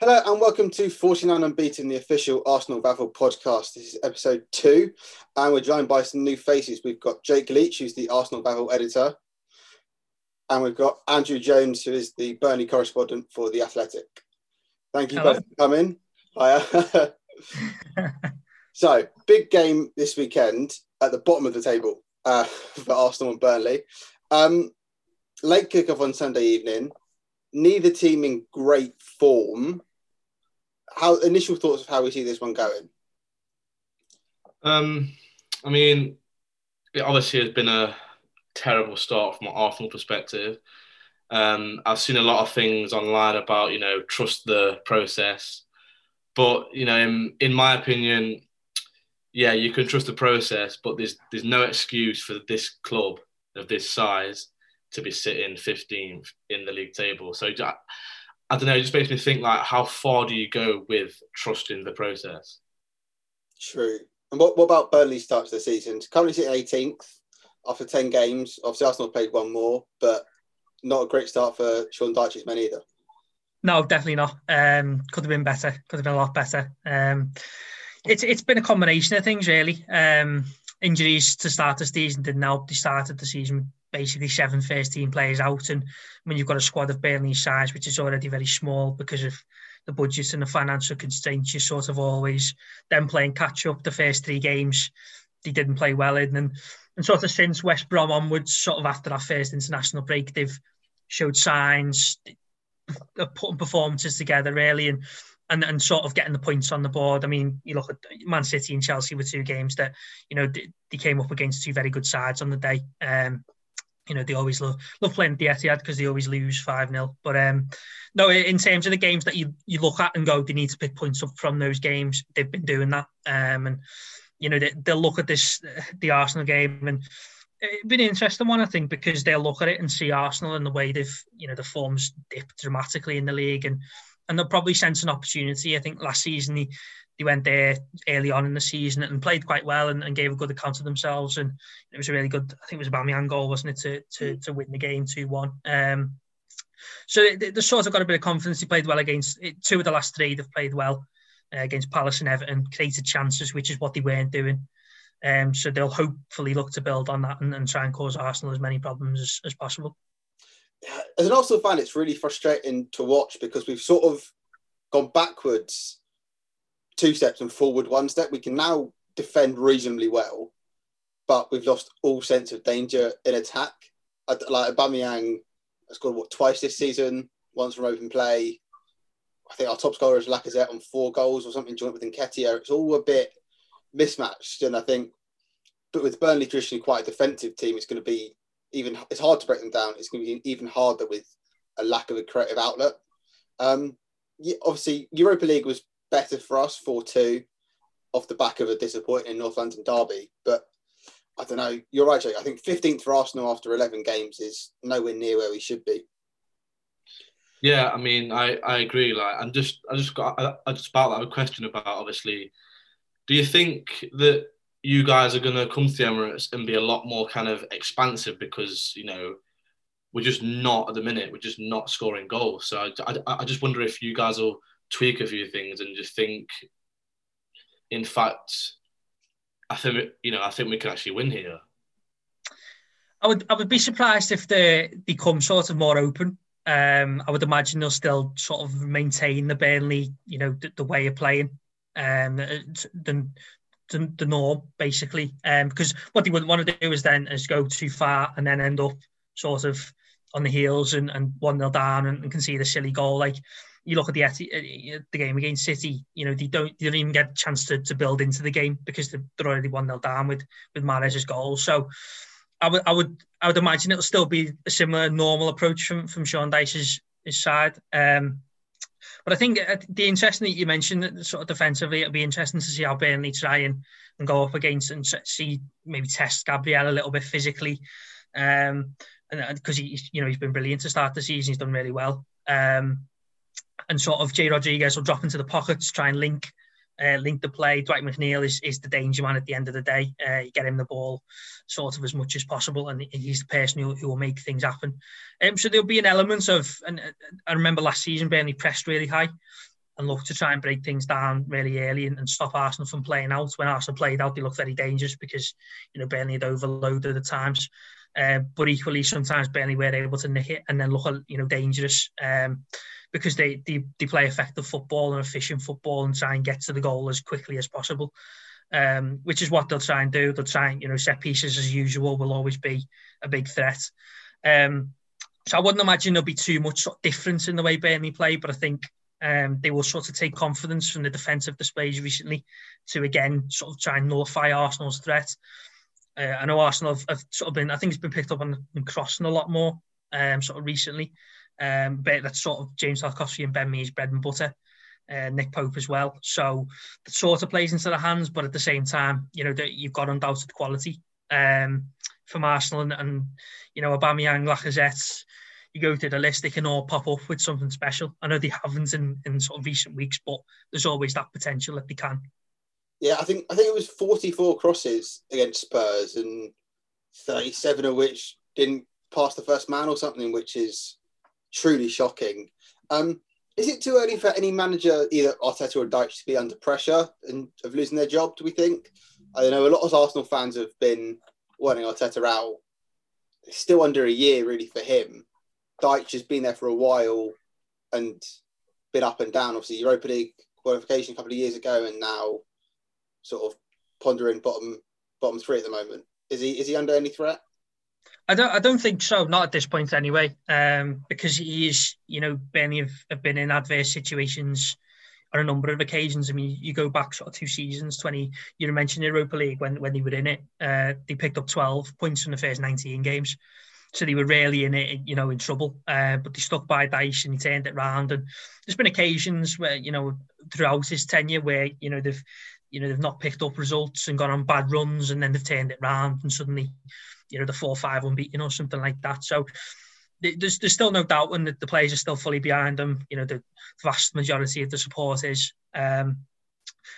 Hello and welcome to 49 Unbeaten, the official Arsenal Vavel podcast. This is episode two, and we're joined by some new faces. We've got Jake Leach, who's the Arsenal Vavel editor, and we've got Andrew Jones, who is the Burnley correspondent for The Athletic. Thank you Hello. both for coming. Hiya. so, big game this weekend at the bottom of the table uh, for Arsenal and Burnley. Um, late kickoff on Sunday evening. Neither team in great form. How initial thoughts of how we see this one going? Um, I mean, it obviously has been a terrible start from an Arsenal perspective. Um, I've seen a lot of things online about you know trust the process, but you know in in my opinion, yeah, you can trust the process, but there's there's no excuse for this club of this size to be sitting 15th in the league table. So I, I don't know, it just makes me think like how far do you go with trusting the process? True. And what, what about Burnley starts the season? Currently sitting 18th after 10 games. Obviously, Arsenal played one more, but not a great start for Sean Dyche's men either. No, definitely not. Um, could have been better. Could have been a lot better. Um, it's it's been a combination of things really. Um, injuries to start the season didn't help. They started the season with basically seven first team players out, and when you've got a squad of Burnley's size, which is already very small because of the budgets and the financial constraints, you're sort of always then playing catch up. The first three games they didn't play well in, and and sort of since West Brom onwards, sort of after that first international break, they've showed signs of putting performances together really and and, and sort of getting the points on the board. I mean, you look at Man City and Chelsea were two games that, you know, they, they came up against two very good sides on the day. Um, you know, they always love, love playing the Etihad because they always lose 5 0. But um, no, in terms of the games that you, you look at and go, they need to pick points up from those games, they've been doing that. Um, and, you know, they, they'll look at this, the Arsenal game and it'd be an interesting one, I think, because they'll look at it and see Arsenal and the way they've, you know, the form's dipped dramatically in the league and and they'll probably sense an opportunity. I think last season they, they went there early on in the season and played quite well and, and gave a good account of themselves. And it was a really good, I think it was Aubameyang goal, wasn't it, to to, to win the game 2 1. Um, so they, they sort of got a bit of confidence. They played well against two of the last three, they've played well uh, against Palace and Everton, created chances, which is what they weren't doing. Um, so they'll hopefully look to build on that and, and try and cause Arsenal as many problems as, as possible as an Arsenal fan, it's really frustrating to watch because we've sort of gone backwards two steps and forward one step. We can now defend reasonably well, but we've lost all sense of danger in attack. Like Aubameyang has scored what twice this season, once from open play. I think our top scorer is Lacazette on four goals or something joint with Nketiah. It's all a bit mismatched, and I think, but with Burnley traditionally quite a defensive team, it's going to be even it's hard to break them down. It's going to be even harder with a lack of a creative outlet. Um, obviously, Europa League was better for us, 4 2, off the back of a disappointing North London derby. But I don't know. You're right, Jake. I think 15th for Arsenal after 11 games is nowhere near where we should be. Yeah, I mean, I, I agree. Like, I'm just, I just got, I, I just about that question about obviously. Do you think that you guys are going to come to the Emirates and be a lot more kind of expansive because you know we're just not at the minute we're just not scoring goals. So I, I, I just wonder if you guys will tweak a few things and just think, in fact, I think you know I think we can actually win here. I would I would be surprised if they become sort of more open. Um, I would imagine they'll still sort of maintain the Burnley, you know, the, the way of playing, um, the, the, the norm basically. Um, because what they wouldn't want to do is then is go too far and then end up sort of on the heels and, and one nil down and, and concede a silly goal. Like you look at the uh, the game against City, you know they don't they don't even get a chance to, to build into the game because they're, already one nil down with with Mahrez's goal. So I would I would I would imagine it'll still be a similar normal approach from from Sean Dyche's his side. Um, but I think uh, the interesting that you mentioned, sort of defensively, it'll be interesting to see how Burnley try and, and go up against and see maybe test Gabriel a little bit physically. Um, and because he, you know, he's been brilliant to start the season, he's done really well. Um, and sort of Jay Rodriguez will drop into the pockets, try and link uh, link the play. Dwight McNeil is, is the danger man at the end of the day. Uh, you get him the ball sort of as much as possible, and he's the person who, who will make things happen. Um, so there'll be an element of, and uh, I remember last season Burnley pressed really high and looked to try and break things down really early and, and, stop Arsenal from playing out. When Arsenal played out, they looked very dangerous because you know Burnley had overloaded at times. Uh, but equally, sometimes Burnley were able to nick it and then look, you know, dangerous. Um, because they, they, they play effective football and efficient football and try and get to the goal as quickly as possible. Um, which is what they'll try and do. They'll try and, you know, set pieces as usual will always be a big threat. Um, so I wouldn't imagine there'll be too much difference in the way Burnley play, but I think um, they will sort of take confidence from the defensive displays recently to again sort of try and nullify Arsenal's threat. Uh, I know Arsenal have, have, sort of been, I think it's been picked up on, on crossing a lot more um, sort of recently. Um, but that's sort of James Tarkowski and Ben Mee's bread and butter. Uh, Nick Pope as well. So the sort of plays into the hands, but at the same time, you know, that you've got undoubted quality um, from Arsenal and, and you know, Aubameyang, Lacazette, you go through the list, they can all pop up with something special. I know they haven't in, in sort of recent weeks, but there's always that potential that they can. Yeah, I think I think it was 44 crosses against Spurs and 37 of which didn't pass the first man or something, which is truly shocking. Um, is it too early for any manager, either Arteta or Dyche, to be under pressure and of losing their job? Do we think? I know a lot of Arsenal fans have been wanting Arteta out. It's still under a year, really, for him. Dyche has been there for a while and been up and down. Obviously, Europa League qualification a couple of years ago, and now sort of pondering bottom bottom three at the moment. Is he is he under any threat? I don't. I don't think so. Not at this point, anyway. Um, because he is, you know, Burnley have, have been in adverse situations on a number of occasions. I mean, you go back sort of two seasons, twenty. You mentioned Europa League when when they were in it. Uh, they picked up twelve points in the first nineteen games, so they were really in it, you know, in trouble. Uh, but they stuck by Dyche and he turned it round. And there's been occasions where you know throughout his tenure where you know they've you know they've not picked up results and gone on bad runs, and then they've turned it round and suddenly you know the four five unbeaten or something like that. So there's there's still no doubt when the, the players are still fully behind them. You know the vast majority of the support is. Um,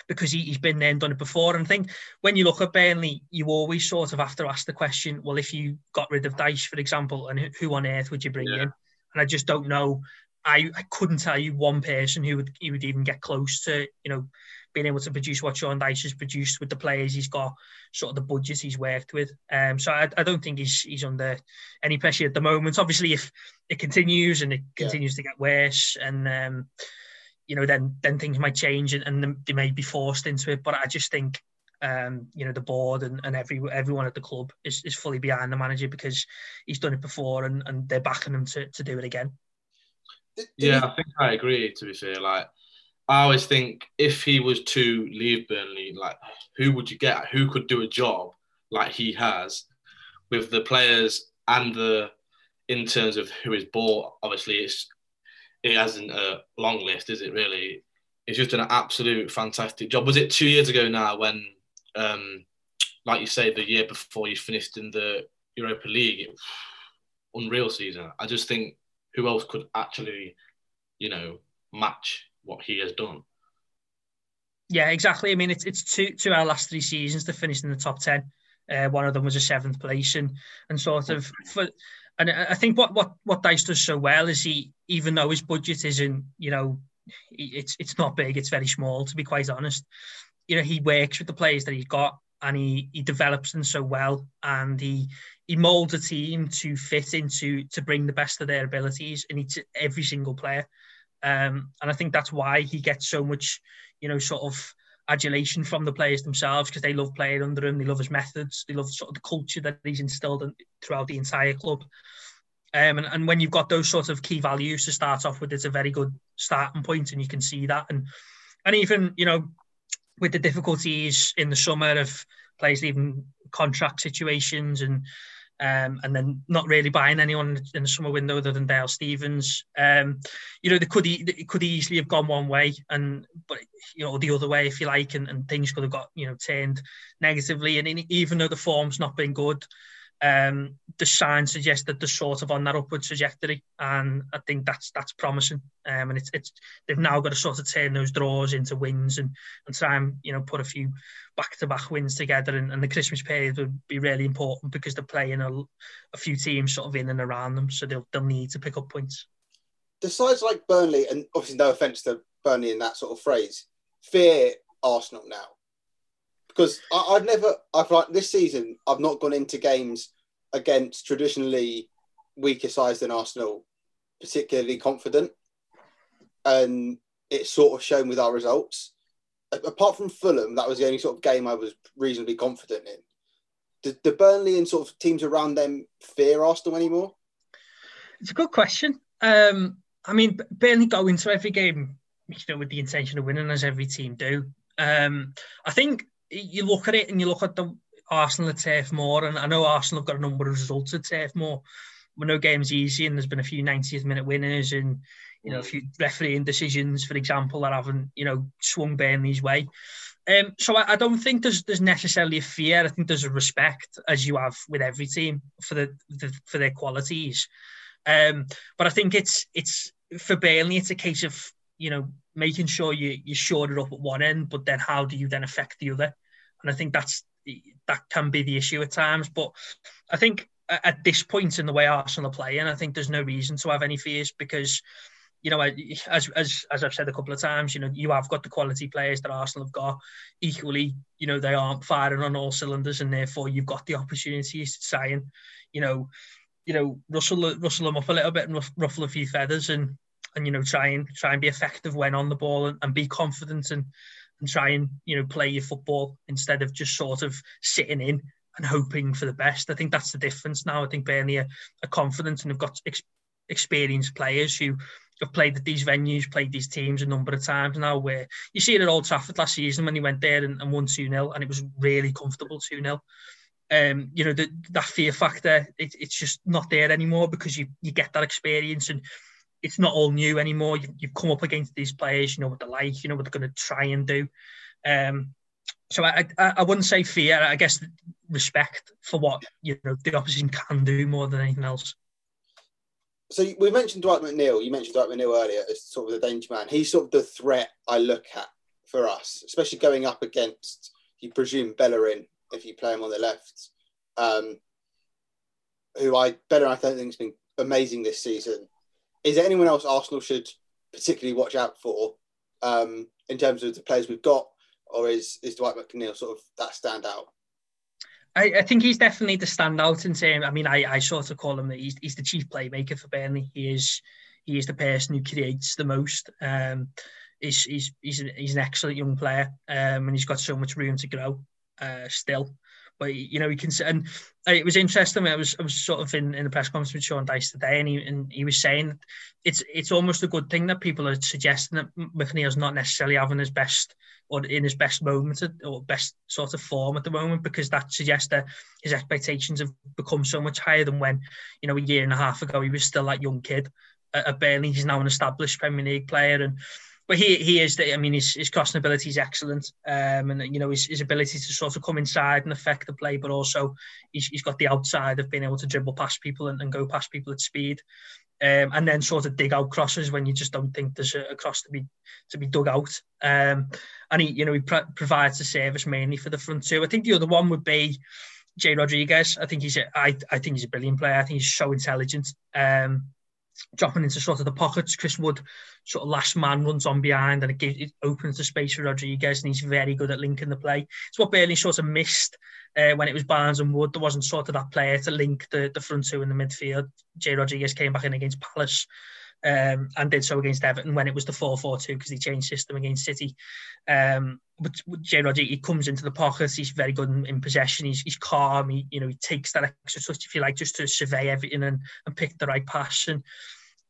because he, has been there and done it before. And I think when you look at Burnley, you always sort of have to ask the question, well, if you got rid of Dyche, for example, and who on earth would you bring yeah. in? And I just don't know. I, I couldn't tell you one person who would he would even get close to, you know, being able to produce what Sean Dyche has produced with the players he's got, sort of the budget he's worked with. Um, so I, I don't think he's he's under any pressure at the moment. Obviously, if it continues and it continues yeah. to get worse, and um, you know, then then things might change and, and they may be forced into it. But I just think um, you know, the board and, and every everyone at the club is, is fully behind the manager because he's done it before and, and they're backing him to, to do it again. Yeah, I think I agree. To be fair, like I always think if he was to leave Burnley, like who would you get? Who could do a job like he has with the players and the in terms of who is bought? Obviously, it's it hasn't a long list, is it? Really, it's just an absolute fantastic job. Was it two years ago now when, um, like you say, the year before you finished in the Europa League? unreal season. I just think who else could actually, you know, match what he has done. Yeah, exactly. I mean, it's it's two two our last three seasons to finish in the top ten. Uh, one of them was a seventh place, and and sort of for. And I think what what what Dyche does so well is he, even though his budget isn't, you know, it's it's not big. It's very small, to be quite honest. You know, he works with the players that he's got, and he he develops them so well, and he he molds a team to fit into to bring the best of their abilities in each every single player. Um, and I think that's why he gets so much, you know, sort of adulation from the players themselves because they love playing under him. They love his methods. They love sort of the culture that he's instilled in, throughout the entire club. Um, and, and when you've got those sort of key values to start off with, it's a very good starting point, and you can see that. And and even you know, with the difficulties in the summer of players leaving contract situations and um, and then not really buying anyone in the summer window other than Dale Stephens. Um, you know, they could e- they could easily have gone one way, and but you know the other way if you like, and, and things could have got you know turned negatively. And in, even though the form's not been good, um, the signs suggest that they're sort of on that upward trajectory, and I think that's that's promising. Um, and it's it's they've now got to sort of turn those draws into wins and and try and you know put a few back to back wins together. And, and, the Christmas period would be really important because they're playing a, a few teams sort of in and around them, so they'll they'll need to pick up points. The sides like Burnley, and obviously no offence to Burnley in that sort of phrase, fear Arsenal now because I, would never. I've like this season. I've not gone into games against traditionally weaker sides than Arsenal, particularly confident, and it's sort of shown with our results. Apart from Fulham, that was the only sort of game I was reasonably confident in. Do Burnley and sort of teams around them fear Arsenal anymore? It's a good question. Um, I mean, Burnley go into every game, you know, with the intention of winning, as every team do. Um, I think you look at it and you look at the Arsenal at Turf Moor, and I know Arsenal have got a number of results at Turf Moor. But no game's easy, and there's been a few 90th minute winners, and you know a few refereeing decisions, for example, that haven't you know swung Burnley's way. Um, so I, I, don't think there's there's necessarily a fear. I think there's a respect, as you have with every team, for the, the for their qualities. Um, but I think it's it's for Burnley, it's a case of you know making sure you you shore it up at one end, but then how do you then affect the other? And I think that's that can be the issue at times. But I think at this point in the way Arsenal are playing, I think there's no reason to have any fears because, you know, as as as I've said a couple of times, you know, you have got the quality players that Arsenal have got. Equally, you know, they aren't firing on all cylinders, and therefore you've got the opportunities to and, you know, you know, rustle rustle them up a little bit and ruffle a few feathers and and you know try and try and be effective when on the ball and, and be confident and and try and you know play your football instead of just sort of sitting in and hoping for the best. I think that's the difference now. I think Burnley are, are confident and have got ex- experienced players who have played at these venues, played these teams a number of times now. Where you see it at Old Trafford last season when he went there and, and won 2 0, and it was really comfortable 2 0. Um, you know, the, that fear factor, it, it's just not there anymore because you, you get that experience and it's not all new anymore. You've, you've come up against these players, you know what they're like, you know what they're going to try and do. Um, so I, I, I wouldn't say fear. I guess respect for what you know the opposition can do more than anything else. So we mentioned Dwight McNeil. You mentioned Dwight McNeil earlier as sort of the danger man. He's sort of the threat I look at for us, especially going up against you presume Bellerin if you play him on the left, um, who I Bellerin I don't think has been amazing this season is there anyone else Arsenal should particularly watch out for um, in terms of the players we've got, or is is Dwight McNeil sort of that standout? I, I think he's definitely the standout in terms. I mean, I, I sort of call him that he's, he's the chief playmaker for Burnley. He is he is the person who creates the most. Um, he's he's he's, he's an excellent young player, um, and he's got so much room to grow uh, still but you know, he can. And uh, it was interesting. I was I was sort of in, in the press conference with Sean Dyche today, and he and he was saying it's it's almost a good thing that people are suggesting that McNeil's not necessarily having his best or in his best moment or best sort of form at the moment because that suggests that his expectations have become so much higher than when you know a year and a half ago he was still that young kid at Burnley. He's now an established Premier League player and but he he is. I mean, his, his crossing ability is excellent, um, and you know his, his ability to sort of come inside and affect the play, but also he's, he's got the outside of being able to dribble past people and, and go past people at speed, um, and then sort of dig out crosses when you just don't think there's a, a cross to be to be dug out. Um, and he you know he pr- provides the service mainly for the front two. I think the other one would be Jay Rodriguez. I think he's a, I I think he's a brilliant player. I think he's so intelligent. Um, dropping into sort of the pockets. Chris Wood, sort of last man, runs on behind and it, gives, it opens the space for Rodriguez, and he's very good at linking the play. It's what Burnley sort of missed uh, when it was Barnes and Wood. There wasn't sort of that player to link the, the front two in the midfield. Jay Rodriguez came back in against Palace. Um, and did so against Everton when it was the 4-4-2 because he changed system against City. Um, but Jay Rodriguez he comes into the pockets. He's very good in, in possession. He's, he's calm. He you know he takes that extra touch if you like just to survey everything and, and pick the right pass. And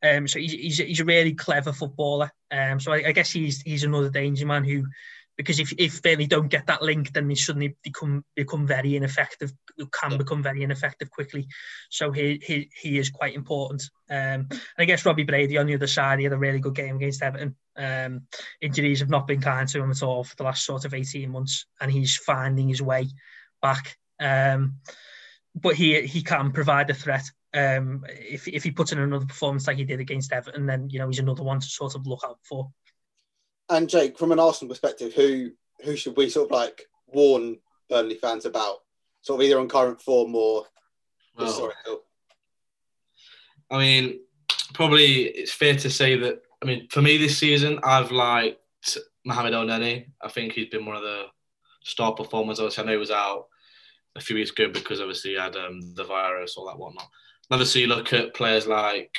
um, so he's, he's, he's a really clever footballer. Um, so I, I, guess he's he's another danger man who, because if if they don't get that link, then they suddenly become become very ineffective. Can become very ineffective quickly. So he he, he is quite important. Um, and I guess Robbie Brady on the other side, he had a really good game against Everton. Um, injuries have not been kind to him at all for the last sort of eighteen months, and he's finding his way back. Um, but he he can provide a threat um, if if he puts in another performance like he did against Everton, then you know he's another one to sort of look out for. And Jake, from an Arsenal perspective, who who should we sort of like warn Burnley fans about, sort of either on current form or historical? I mean, probably it's fair to say that. I mean, for me this season, I've liked Mohamed Elneny. I think he's been one of the star performers. Obviously, I know he was out a few weeks ago because obviously he had um, the virus, all that whatnot. Obviously, you look at players like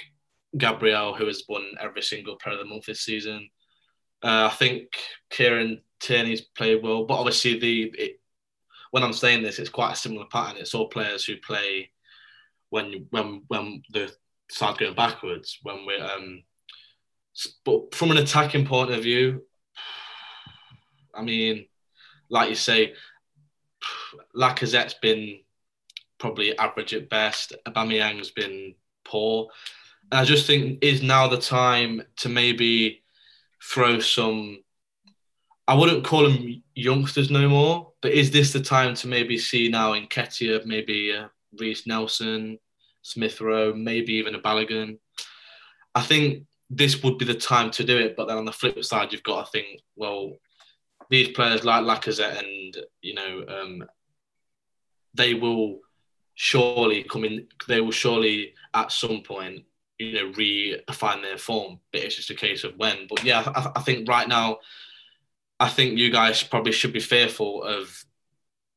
Gabriel, who has won every single Player of the Month this season. Uh, I think Kieran Tierney's played well, but obviously the it, when I'm saying this, it's quite a similar pattern. It's all players who play when when when the side's going backwards. When we're um, but from an attacking point of view, I mean, like you say, Lacazette's been probably average at best. Aubameyang's been poor. And I just think is now the time to maybe throw some. I wouldn't call them youngsters no more, but is this the time to maybe see now in Nketiah, maybe uh, Reiss Nelson, Smith Rowe, maybe even a Balogun? I think this would be the time to do it. But then on the flip side, you've got to think, well, these players like Lacazette and you know um, they will surely come in. They will surely at some point, you know, refine their form. But it's just a case of when. But yeah, I, I think right now, I think you guys probably should be fearful of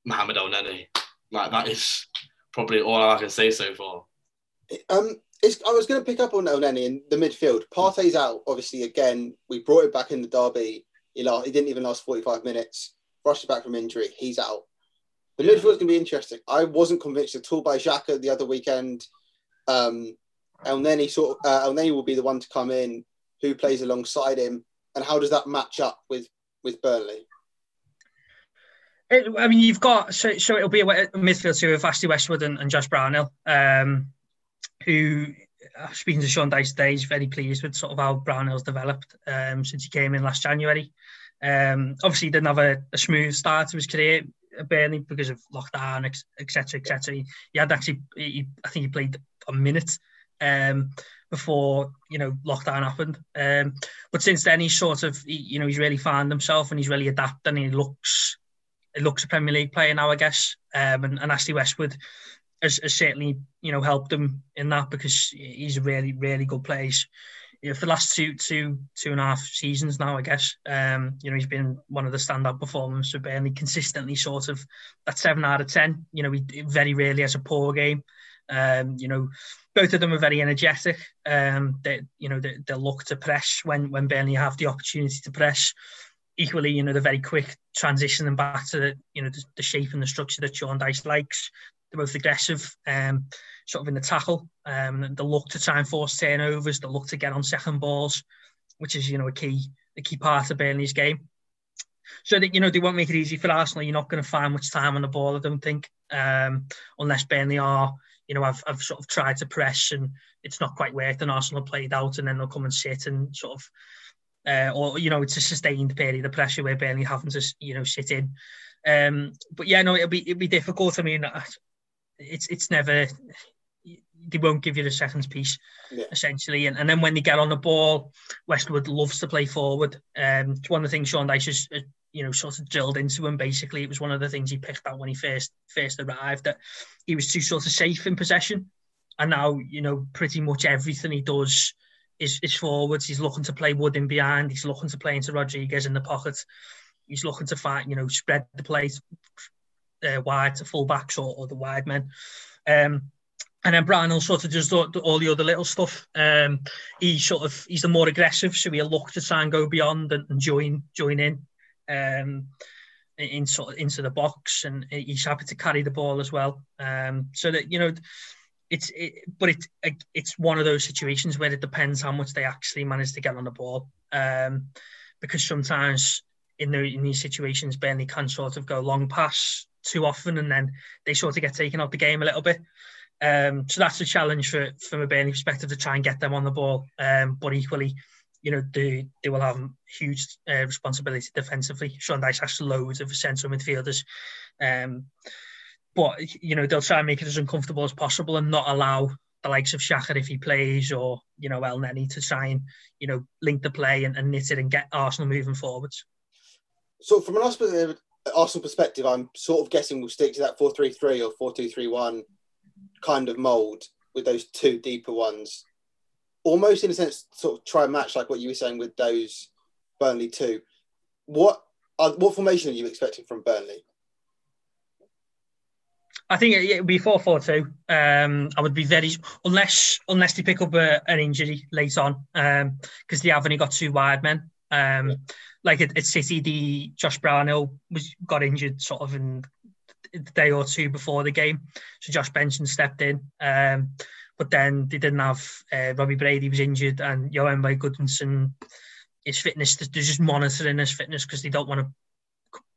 Mohamed Elneny. Like that is probably all I can say so far. Um, I was going to pick up on Elneny in the midfield. Partey's out, obviously. Again, we brought it back in the derby. He, lost, he didn't even last 45 minutes. Rushed back from injury. He's out. The midfield is going to be interesting. I wasn't convinced at all by Xhaka the other weekend. Um, Elneny sort of, uh, Elneny will be the one to come in. Who plays alongside him, and how does that match up with with Burnley? It, I mean, you've got so, so it'll be a, midfield two of Ashley Westwood and, and Josh Brownhill, um, who uh, speaking to Sean Dyche today, he's very pleased with sort of how Brownhill's developed um, since he came in last January. Um, obviously, he didn't have a, a smooth start to his career at Burnley because of lockdown, etc., etc. He, he, had actually, he, I think he played a minute um, before you know lockdown happened. Um, but since then, he's sort of, he, you know, he's really found himself and he's really adapted and he looks, it looks a Premier League player now, I guess. Um, and, and Ashley Westwood has, has, certainly, you know, helped him in that because he's a really, really good player. He's, you know, for the last two, two, two and a half seasons now, I guess. Um, you know, he's been one of the standout performers for Burnley, consistently sort of that seven out of ten. You know, he very rarely has a poor game. Um, you know, both of them are very energetic. Um, they, you know, they, they look to press when when Burnley have the opportunity to press. Equally, you know, they're very quick transitioning back to the, you know, the, the shape and the structure that Sean Dyche likes. They're both aggressive. Um, sort of in the tackle. Um, they look to try and force turnovers. They look to get on second balls, which is you know a key a key part of Burnley's game. So that you know they won't make it easy for Arsenal. You're not going to find much time on the ball, I don't think, um, unless Burnley are. You know, I've, I've sort of tried to press and it's not quite worked. And Arsenal played out, and then they'll come and sit and sort of, uh, or you know, it's a sustained period of pressure where Burnley having to you know sit in. Um, but yeah, no, it'll be it'll be difficult. I mean, it's it's never they won't give you the seconds piece yeah. essentially. And, and then when they get on the ball, Westwood loves to play forward. Um, it's one of the things Sean Dyche has, uh, you know, sort of drilled into him. Basically, it was one of the things he picked out when he first first arrived that he was too sort of safe in possession. and now you know pretty much everything he does is, is forwards. He's looking to play Wood in behind. He's looking to play into Rodriguez in the pocket. He's looking to fight, you know, spread the play uh, wide to fullbacks or, or the wide men. Um, and then Brownhill sort of does all the other little stuff. Um, he's sort of he's the more aggressive, so he'll look to try and go beyond and, and join join in. Um, in sort of into the box, and he's happy to carry the ball as well. Um, so that you know, it's it, but it's it's one of those situations where it depends how much they actually manage to get on the ball. Um, because sometimes in the in these situations, Burnley can sort of go long pass too often, and then they sort of get taken out the game a little bit. Um, so that's a challenge for from a Burnley perspective to try and get them on the ball. Um, but equally, you know, they, they will have huge uh, responsibility defensively. Sean Dyche has loads of central midfielders. Um, but, you know, they'll try and make it as uncomfortable as possible and not allow the likes of Xhaka if he plays or, you know, Elneny to try and, you know, link the play and, and knit it and get Arsenal moving forwards. So from an Arsenal perspective, I'm sort of guessing we'll stick to that 4-3-3 or 4-2-3-1 kind of mould with those two deeper ones almost in a sense sort of try and match like what you were saying with those Burnley two. What are, what formation are you expecting from Burnley? I think it, would be four four two. Um, I would be very unless unless they pick up a, an injury late on, because um, they have only got two wide men. Um, yeah. Like at, at, City, the Josh Brownhill was got injured sort of in the day or two before the game, so Josh Benson stepped in. Um, but then they didn't have uh, Robbie Brady was injured and Johann Berg Gudmundsson, his fitness, they're just monitoring his fitness because they don't want to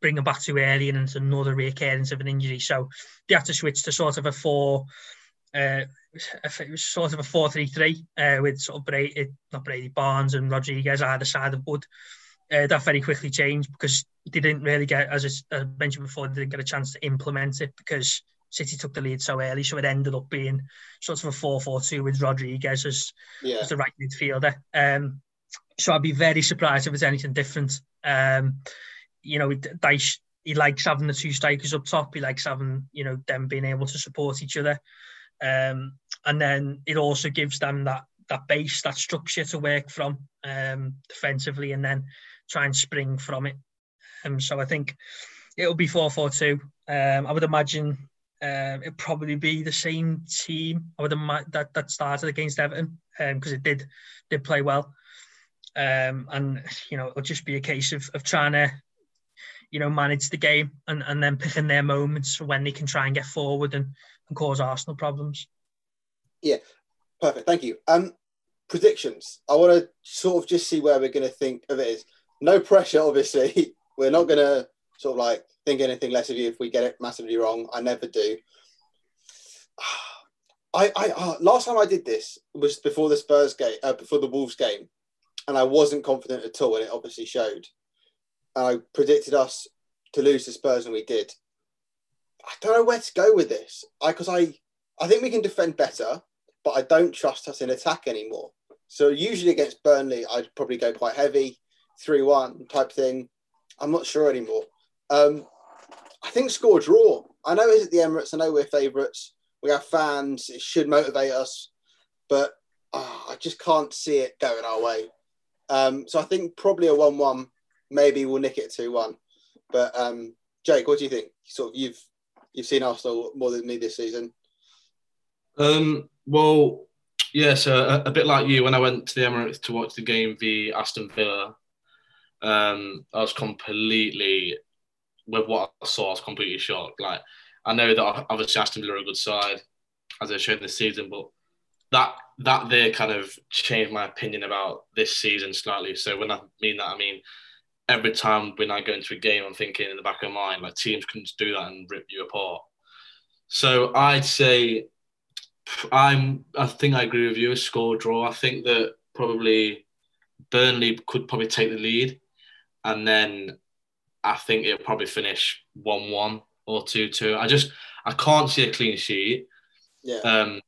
bring him back too early and it's another reoccurrence of an injury. So they have to switch to sort of a four, uh, it was sort of a four-three-three uh, with sort of Brady, not Brady Barnes and Rodriguez either side of Wood. Uh, that very quickly changed because they didn't really get, as I mentioned before, they didn't get a chance to implement it because City took the lead so early, so it ended up being sort of a 4-4-2 with Rodriguez as, yeah. as the right midfielder. Um, so I'd be very surprised if it's anything different. Um, you know, Dyche, he likes having the two strikers up top. He likes having, you know, them being able to support each other. Um, and then it also gives them that that base, that structure to work from um, defensively, and then try and spring from it. Um, so I think it'll be 4-4-2. Um, I would imagine um, it'd probably be the same team I would imagine that, that started against Everton because um, it did did play well. Um, and you know it'll just be a case of, of trying to you know manage the game and, and then picking their moments for when they can try and get forward and, and cause Arsenal problems. Yeah, perfect. Thank you. Um, predictions. I want to sort of just see where we're going to think of it. Is no pressure, obviously. We're not going to sort of like think anything less of you if we get it massively wrong. I never do. I, I uh, last time I did this was before the Spurs game, uh, before the Wolves game, and I wasn't confident at all, and it obviously showed. I predicted us to lose to Spurs, and we did. I don't know where to go with this. I because I I think we can defend better, but I don't trust us in attack anymore. So usually against Burnley, I'd probably go quite heavy, three one type thing. I'm not sure anymore. Um, I think score draw. I know it's at the Emirates. I know we're favourites. We have fans. It should motivate us, but uh, I just can't see it going our way. Um, so I think probably a one-one. Maybe we'll nick it two-one. But um, Jake, what do you think? Sort of, you've you've seen Arsenal more than me this season. Um, well. So a, a, bit like you, when I went to the Emirates to watch the game v Aston Villa, um, I was completely with what I saw, I was completely shocked. Like, I know that obviously Aston Villa are a good side, as they showed this season, but that that there kind of changed my opinion about this season slightly. So when I mean that, I mean every time when I go into a game, I'm thinking in the back of my mind, like teams can do that and rip you apart. So I'd say I'm. I think I agree with you. A score draw. I think that probably Burnley could probably take the lead, and then I think it'll probably finish one-one or two-two. I just I can't see a clean sheet. Yeah. Um,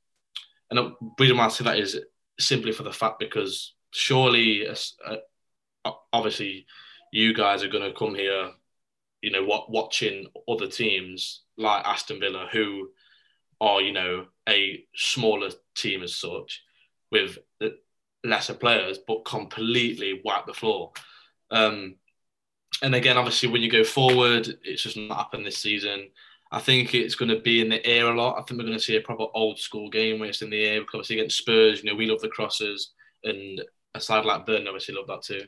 and the reason why I say that is simply for the fact because surely, uh, obviously, you guys are going to come here, you know, what watching other teams like Aston Villa who are you know a smaller team as such with lesser players, but completely wipe the floor. Um, and again, obviously, when you go forward, it's just not happened this season. I think it's going to be in the air a lot. I think we're going to see a proper old school game where it's in the air. Because obviously against Spurs, you know, we love the crosses, and a side like Burn obviously love that too.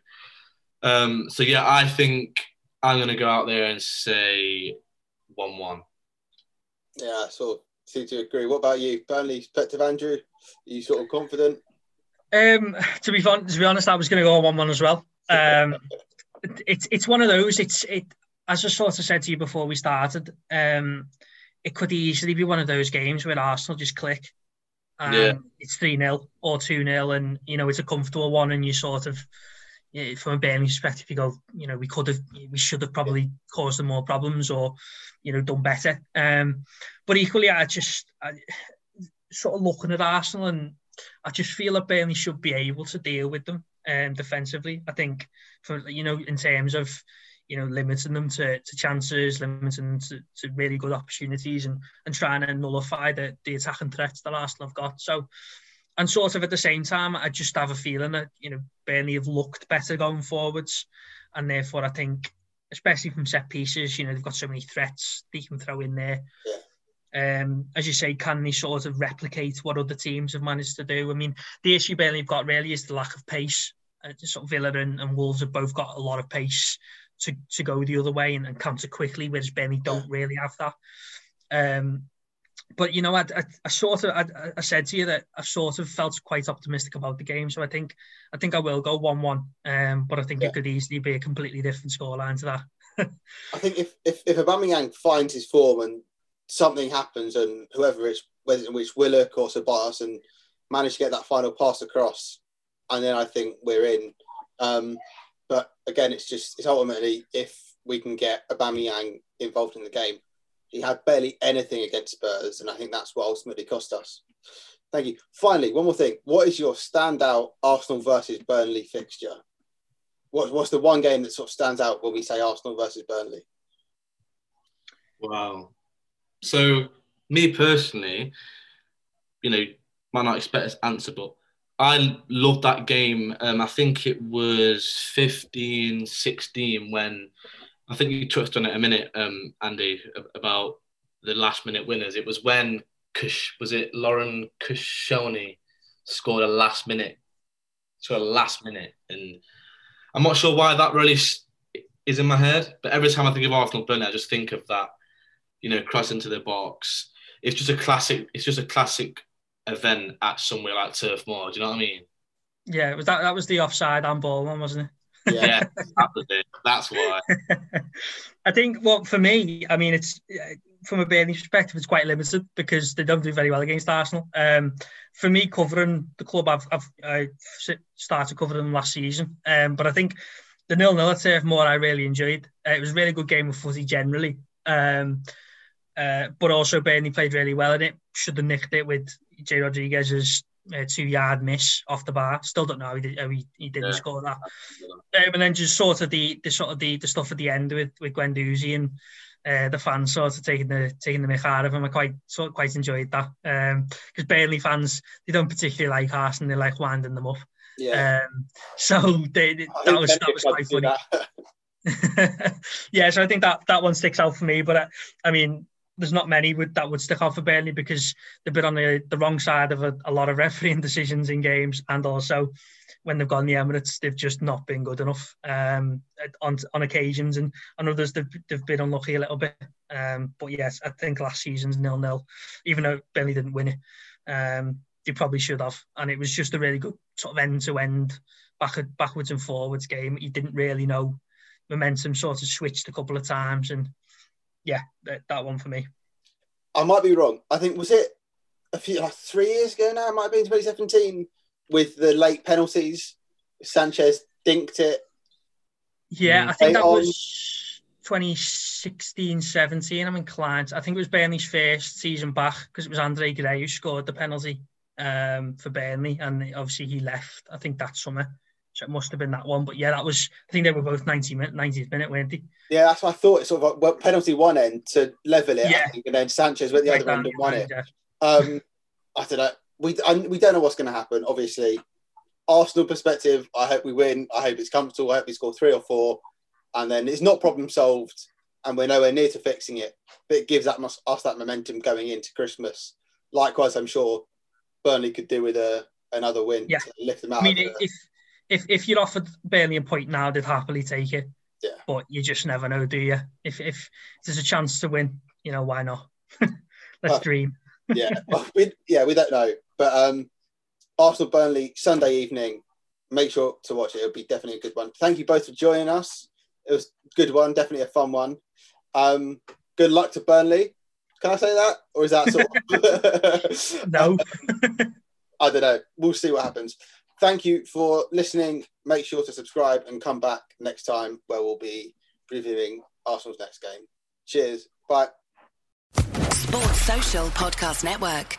Um, so yeah, I think I'm going to go out there and say one-one. Yeah, I sort of seem to agree. What about you, Burnley perspective, Andrew? Are you sort of confident? Um, to be fun, to be honest, I was going to go one-one as well. Um, it's it's one of those. It's it as I sort of said to you before we started. Um, it could easily be one of those games where Arsenal just click. And yeah. It's three 0 or two 0 and you know it's a comfortable one, and you sort of. From a Burnley perspective, you go, you know, we could have, we should have probably caused them more problems, or, you know, done better. Um, but equally, I just I, sort of looking at Arsenal, and I just feel that Burnley should be able to deal with them um, defensively. I think for you know in terms of you know limiting them to, to chances, limiting them to, to really good opportunities, and and trying to nullify the the attacking threats that Arsenal have got. So. And sort of at the same time, I just have a feeling that you know Burnley have looked better going forwards, and therefore I think, especially from set pieces, you know they've got so many threats they can throw in there. Um, as you say, can they sort of replicate what other teams have managed to do? I mean, the issue Burnley have got really is the lack of pace. Uh, sort of Villa and, and, Wolves have both got a lot of pace to, to go the other way and, and counter quickly, whereas Burnley don't really have that. Um, but you know, I, I, I sort of I, I, said to you that I sort of felt quite optimistic about the game, so I think I think I will go one-one. Um, but I think yeah. it could easily be a completely different scoreline to that. I think if if if Aubameyang finds his form and something happens and whoever it's whether it's Willock or Ceballos and manage to get that final pass across, and then I think we're in. Um, but again, it's just it's ultimately if we can get Aubameyang involved in the game. He had barely anything against Spurs, and I think that's what ultimately cost us. Thank you. Finally, one more thing. What is your standout Arsenal versus Burnley fixture? What, what's the one game that sort of stands out when we say Arsenal versus Burnley? Wow. So, me personally, you know, might not expect this answer, but I loved that game. Um, I think it was 15 16 when I think you touched on it a minute, um, Andy, about the last minute winners. It was when Kush, was it Laurent Koscielny scored a last minute, to a last minute. And I'm not sure why that really is in my head, but every time I think of Arsenal Burnley, I just think of that you know, cross into the box. It's just a classic. It's just a classic event at somewhere like Turf Moor. Do you know what I mean? Yeah, was that that was the offside and ball one, wasn't it? Yeah, that was it. That's why. I think. Well, for me, I mean, it's from a Burnley perspective, it's quite limited because they don't do very well against Arsenal. Um, for me, covering the club, I've, I've I started covering them last season, um, but I think the nil nil at Turf Moor I really enjoyed. Uh, it was a really good game of footy generally. Um, uh, but also Burnley played really well in it. Should have nicked it with Jay Rodriguez's uh, two yard miss off the bar. Still don't know how he, did, how he, he didn't yeah. score that. Um, and then just sort of the, the sort of the, the stuff at the end with with Guendouzi and uh, the fans sort of taking the taking the mick out of him. I quite sort of quite enjoyed that because um, Burnley fans they don't particularly like Arsenal. They like winding them up. Yeah. Um, so they, that was that was quite funny. yeah, so I think that that one sticks out for me. But I, I mean, there's not many would, that would stick out for Burnley because they've been on the, the wrong side of a, a lot of refereeing decisions in games, and also when they've gone the Emirates, they've just not been good enough um, on on occasions, and on others they've, they've been unlucky a little bit. Um, but yes, I think last season's nil nil, even though Burnley didn't win it, um, they probably should have, and it was just a really good sort of end to end, back backwards and forwards game. He didn't really know momentum sort of switched a couple of times and yeah, that, that one for me. I might be wrong. I think was it a few like three years ago now. It might have been 2017 with the late penalties. Sanchez dinked it. Yeah, I think that on. was 2016 17. I'm inclined. I think it was Burnley's first season back because it was Andre Gray who scored the penalty um, for Burnley, and obviously he left. I think that summer. So it must have been that one. But yeah, that was, I think they were both 90 minute, 90th minute, weren't they? Yeah, that's what I thought. It's sort of a penalty one end to level it, yeah. think, and then Sanchez went the other end and won it. Yeah. Um, I don't know. we we don't know what's going to happen. Obviously, Arsenal perspective, I hope we win. I hope it's comfortable. I hope we score three or four, and then it's not problem solved, and we're nowhere near to fixing it. But it gives that us that momentum going into Christmas. Likewise, I'm sure Burnley could do with a another win yeah. to lift them out. I mean, if if if you're offered Burnley a point now, they'd happily take it. Yeah. But you just never know, do you? If if there's a chance to win, you know why not? Let's uh, dream. yeah, well, we yeah we don't know, but um, Arsenal Burnley Sunday evening. Make sure to watch it. It'll be definitely a good one. Thank you both for joining us. It was a good one, definitely a fun one. Um, good luck to Burnley. Can I say that, or is that sort of no? I don't know. We'll see what happens. Thank you for listening. Make sure to subscribe and come back next time where we'll be previewing Arsenal's next game. Cheers. Bye. Sports Social Podcast Network.